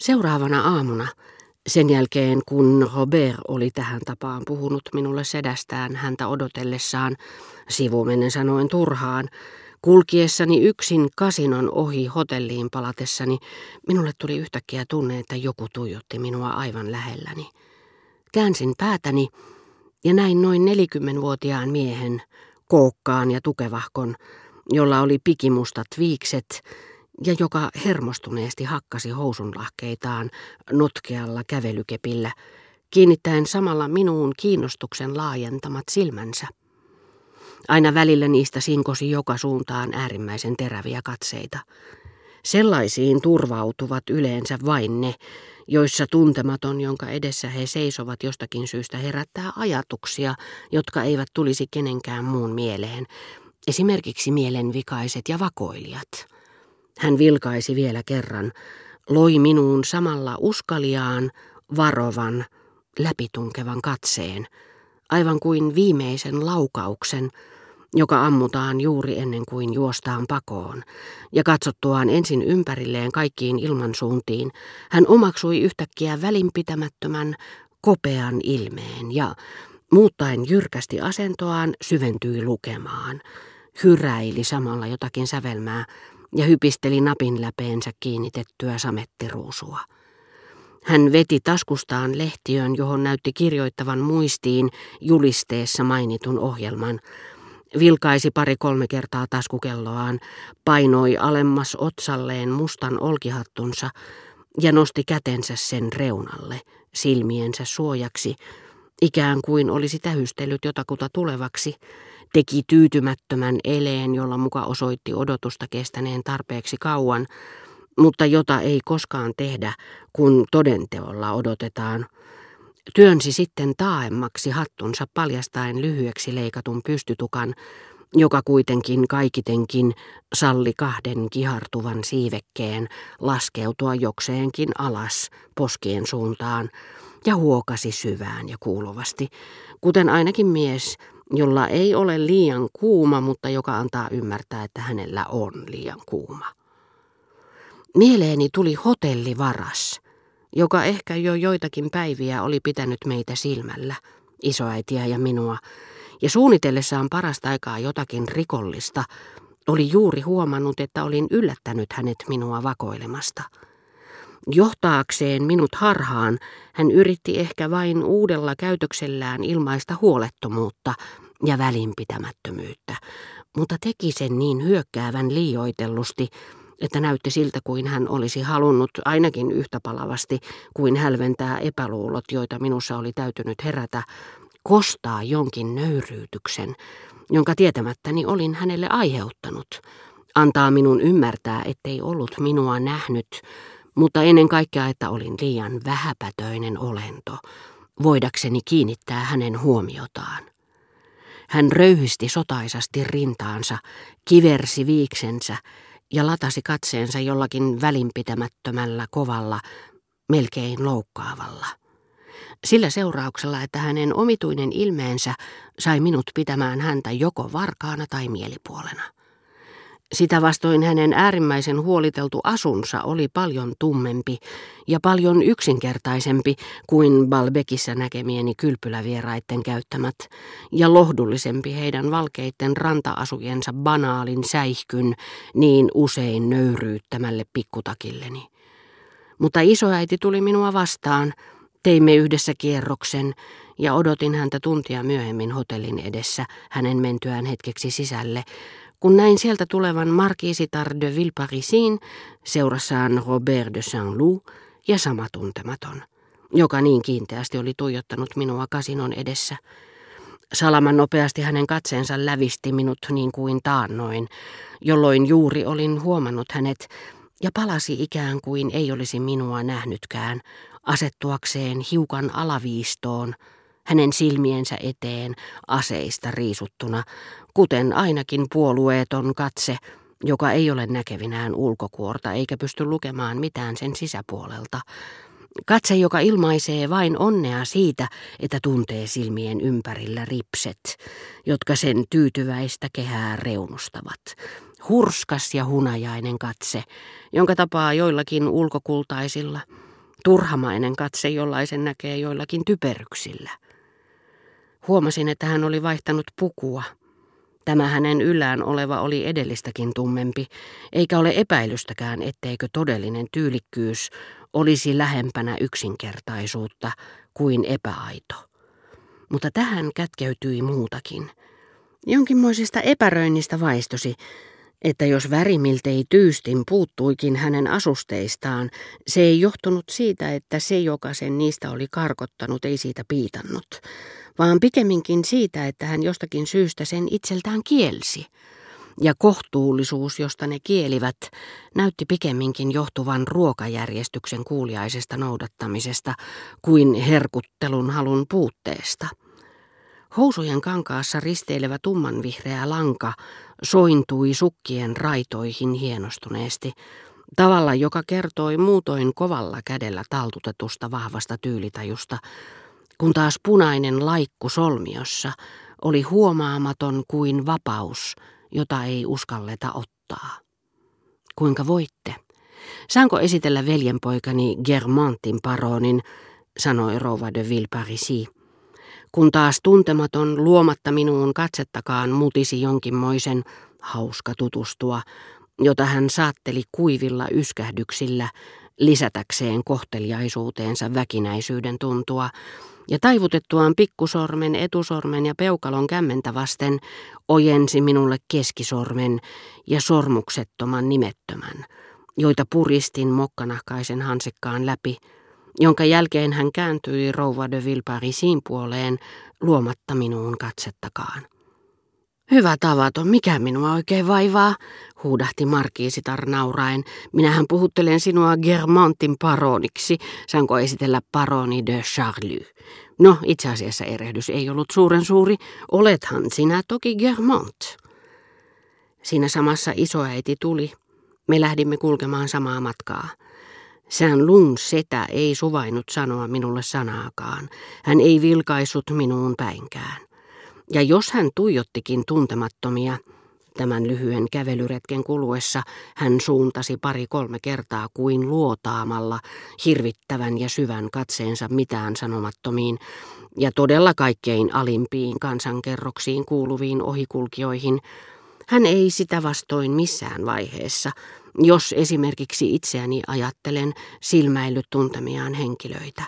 Seuraavana aamuna, sen jälkeen kun Robert oli tähän tapaan puhunut minulle sedästään häntä odotellessaan, sivumennen sanoen turhaan, kulkiessani yksin kasinon ohi hotelliin palatessani, minulle tuli yhtäkkiä tunne, että joku tuijotti minua aivan lähelläni. Käänsin päätäni ja näin noin nelikymmenvuotiaan miehen, kookkaan ja tukevahkon, jolla oli pikimustat viikset ja joka hermostuneesti hakkasi housunlahkeitaan notkealla kävelykepillä, kiinnittäen samalla minuun kiinnostuksen laajentamat silmänsä. Aina välillä niistä sinkosi joka suuntaan äärimmäisen teräviä katseita. Sellaisiin turvautuvat yleensä vain ne, joissa tuntematon, jonka edessä he seisovat jostakin syystä, herättää ajatuksia, jotka eivät tulisi kenenkään muun mieleen, esimerkiksi mielenvikaiset ja vakoilijat. Hän vilkaisi vielä kerran, loi minuun samalla uskaliaan, varovan, läpitunkevan katseen, aivan kuin viimeisen laukauksen, joka ammutaan juuri ennen kuin juostaan pakoon, ja katsottuaan ensin ympärilleen kaikkiin ilmansuuntiin, hän omaksui yhtäkkiä välinpitämättömän, kopean ilmeen ja, muuttaen jyrkästi asentoaan, syventyi lukemaan, hyräili samalla jotakin sävelmää ja hypisteli napin läpeensä kiinnitettyä samettiruusua. Hän veti taskustaan lehtiön, johon näytti kirjoittavan muistiin julisteessa mainitun ohjelman, vilkaisi pari-kolme kertaa taskukelloaan, painoi alemmas otsalleen mustan olkihattunsa ja nosti kätensä sen reunalle, silmiensä suojaksi, ikään kuin olisi tähystellyt jotakuta tulevaksi, teki tyytymättömän eleen, jolla muka osoitti odotusta kestäneen tarpeeksi kauan, mutta jota ei koskaan tehdä, kun todenteolla odotetaan – Työnsi sitten taaemmaksi hattunsa paljastaen lyhyeksi leikatun pystytukan, joka kuitenkin kaikitenkin salli kahden kihartuvan siivekkeen laskeutua jokseenkin alas poskien suuntaan ja huokasi syvään ja kuuluvasti, kuten ainakin mies, jolla ei ole liian kuuma, mutta joka antaa ymmärtää, että hänellä on liian kuuma. Mieleeni tuli hotellivaras – joka ehkä jo joitakin päiviä oli pitänyt meitä silmällä, isoäitiä ja minua, ja suunnitellessaan parasta aikaa jotakin rikollista, oli juuri huomannut, että olin yllättänyt hänet minua vakoilemasta. Johtaakseen minut harhaan, hän yritti ehkä vain uudella käytöksellään ilmaista huolettomuutta ja välinpitämättömyyttä, mutta teki sen niin hyökkäävän liioitellusti, että näytti siltä kuin hän olisi halunnut ainakin yhtä palavasti kuin hälventää epäluulot, joita minussa oli täytynyt herätä, kostaa jonkin nöyryytyksen, jonka tietämättäni olin hänelle aiheuttanut, antaa minun ymmärtää, ettei ollut minua nähnyt, mutta ennen kaikkea, että olin liian vähäpätöinen olento, voidakseni kiinnittää hänen huomiotaan. Hän röyhisti sotaisasti rintaansa, kiversi viiksensä ja latasi katseensa jollakin välinpitämättömällä, kovalla, melkein loukkaavalla. Sillä seurauksella, että hänen omituinen ilmeensä sai minut pitämään häntä joko varkaana tai mielipuolena. Sitä vastoin hänen äärimmäisen huoliteltu asunsa oli paljon tummempi ja paljon yksinkertaisempi kuin Balbekissa näkemieni kylpylävieraitten käyttämät, ja lohdullisempi heidän valkeitten ranta-asujensa banaalin säihkyn niin usein nöyryyttämälle pikkutakilleni. Mutta isoäiti tuli minua vastaan, teimme yhdessä kierroksen ja odotin häntä tuntia myöhemmin hotellin edessä hänen mentyään hetkeksi sisälle, kun näin sieltä tulevan markiisitar de Villeparisin seurassaan Robert de Saint-Loup ja sama tuntematon, joka niin kiinteästi oli tuijottanut minua kasinon edessä. Salaman nopeasti hänen katseensa lävisti minut niin kuin taannoin, jolloin juuri olin huomannut hänet ja palasi ikään kuin ei olisi minua nähnytkään, asettuakseen hiukan alaviistoon, hänen silmiensä eteen aseista riisuttuna, kuten ainakin puolueeton katse, joka ei ole näkevinään ulkokuorta eikä pysty lukemaan mitään sen sisäpuolelta. Katse, joka ilmaisee vain onnea siitä, että tuntee silmien ympärillä ripset, jotka sen tyytyväistä kehää reunustavat. Hurskas ja hunajainen katse, jonka tapaa joillakin ulkokultaisilla – turhamainen katse jollaisen näkee joillakin typeryksillä. Huomasin, että hän oli vaihtanut pukua. Tämä hänen yllään oleva oli edellistäkin tummempi, eikä ole epäilystäkään, etteikö todellinen tyylikkyys olisi lähempänä yksinkertaisuutta kuin epäaito. Mutta tähän kätkeytyi muutakin. Jonkinmoisesta epäröinnistä vaistosi, että jos väri miltei tyystin puuttuikin hänen asusteistaan, se ei johtunut siitä, että se, joka sen niistä oli karkottanut, ei siitä piitannut, vaan pikemminkin siitä, että hän jostakin syystä sen itseltään kielsi. Ja kohtuullisuus, josta ne kielivät, näytti pikemminkin johtuvan ruokajärjestyksen kuuliaisesta noudattamisesta kuin herkuttelun halun puutteesta. Housujen kankaassa risteilevä tummanvihreä lanka sointui sukkien raitoihin hienostuneesti, tavalla joka kertoi muutoin kovalla kädellä taltutetusta vahvasta tyylitajusta, kun taas punainen laikku solmiossa oli huomaamaton kuin vapaus, jota ei uskalleta ottaa. Kuinka voitte? Saanko esitellä veljenpoikani Germantin paronin, sanoi rouva de Villeparisi kun taas tuntematon luomatta minuun katsettakaan mutisi jonkinmoisen hauska tutustua, jota hän saatteli kuivilla yskähdyksillä lisätäkseen kohteliaisuuteensa väkinäisyyden tuntua, ja taivutettuaan pikkusormen, etusormen ja peukalon kämmentä vasten ojensi minulle keskisormen ja sormuksettoman nimettömän, joita puristin mokkanahkaisen hansikkaan läpi – jonka jälkeen hän kääntyi rouva de Villeparisin puoleen luomatta minuun katsettakaan. Hyvä tavaton, mikä minua oikein vaivaa, huudahti markiisitar nauraen. Minähän puhuttelen sinua Germantin paroniksi, saanko esitellä paroni de Charlie. No, itse asiassa erehdys ei ollut suuren suuri, olethan sinä toki Germant. Siinä samassa isoäiti tuli. Me lähdimme kulkemaan samaa matkaa. Sään Lun setä ei suvainnut sanoa minulle sanaakaan. Hän ei vilkaissut minuun päinkään. Ja jos hän tuijottikin tuntemattomia, tämän lyhyen kävelyretken kuluessa hän suuntasi pari-kolme kertaa kuin luotaamalla hirvittävän ja syvän katseensa mitään sanomattomiin ja todella kaikkein alimpiin kansankerroksiin kuuluviin ohikulkijoihin. Hän ei sitä vastoin missään vaiheessa jos esimerkiksi itseäni ajattelen silmäillyt tuntemiaan henkilöitä,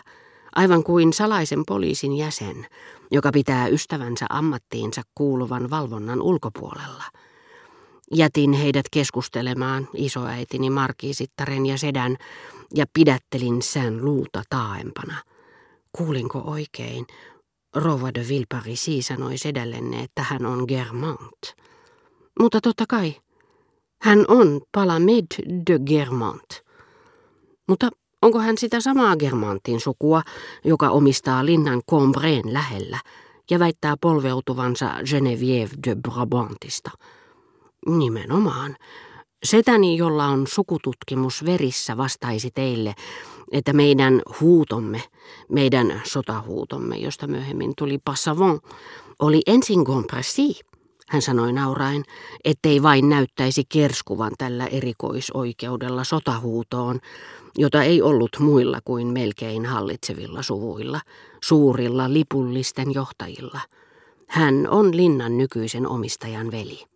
aivan kuin salaisen poliisin jäsen, joka pitää ystävänsä ammattiinsa kuuluvan valvonnan ulkopuolella. Jätin heidät keskustelemaan isoäitini markiisittaren ja sedän ja pidättelin sään luuta taaempana. Kuulinko oikein? Rova de Villeparisi sanoi sedällenne, että hän on Germant. Mutta totta kai, hän on Palamed de Germant. Mutta onko hän sitä samaa Germantin sukua, joka omistaa linnan Combreen lähellä ja väittää polveutuvansa Geneviève de Brabantista? Nimenomaan. Setäni, jolla on sukututkimus verissä, vastaisi teille, että meidän huutomme, meidän sotahuutomme, josta myöhemmin tuli Passavant, oli ensin Gompressy hän sanoi nauraen, ettei vain näyttäisi kerskuvan tällä erikoisoikeudella sotahuutoon, jota ei ollut muilla kuin melkein hallitsevilla suvuilla, suurilla lipullisten johtajilla. Hän on linnan nykyisen omistajan veli.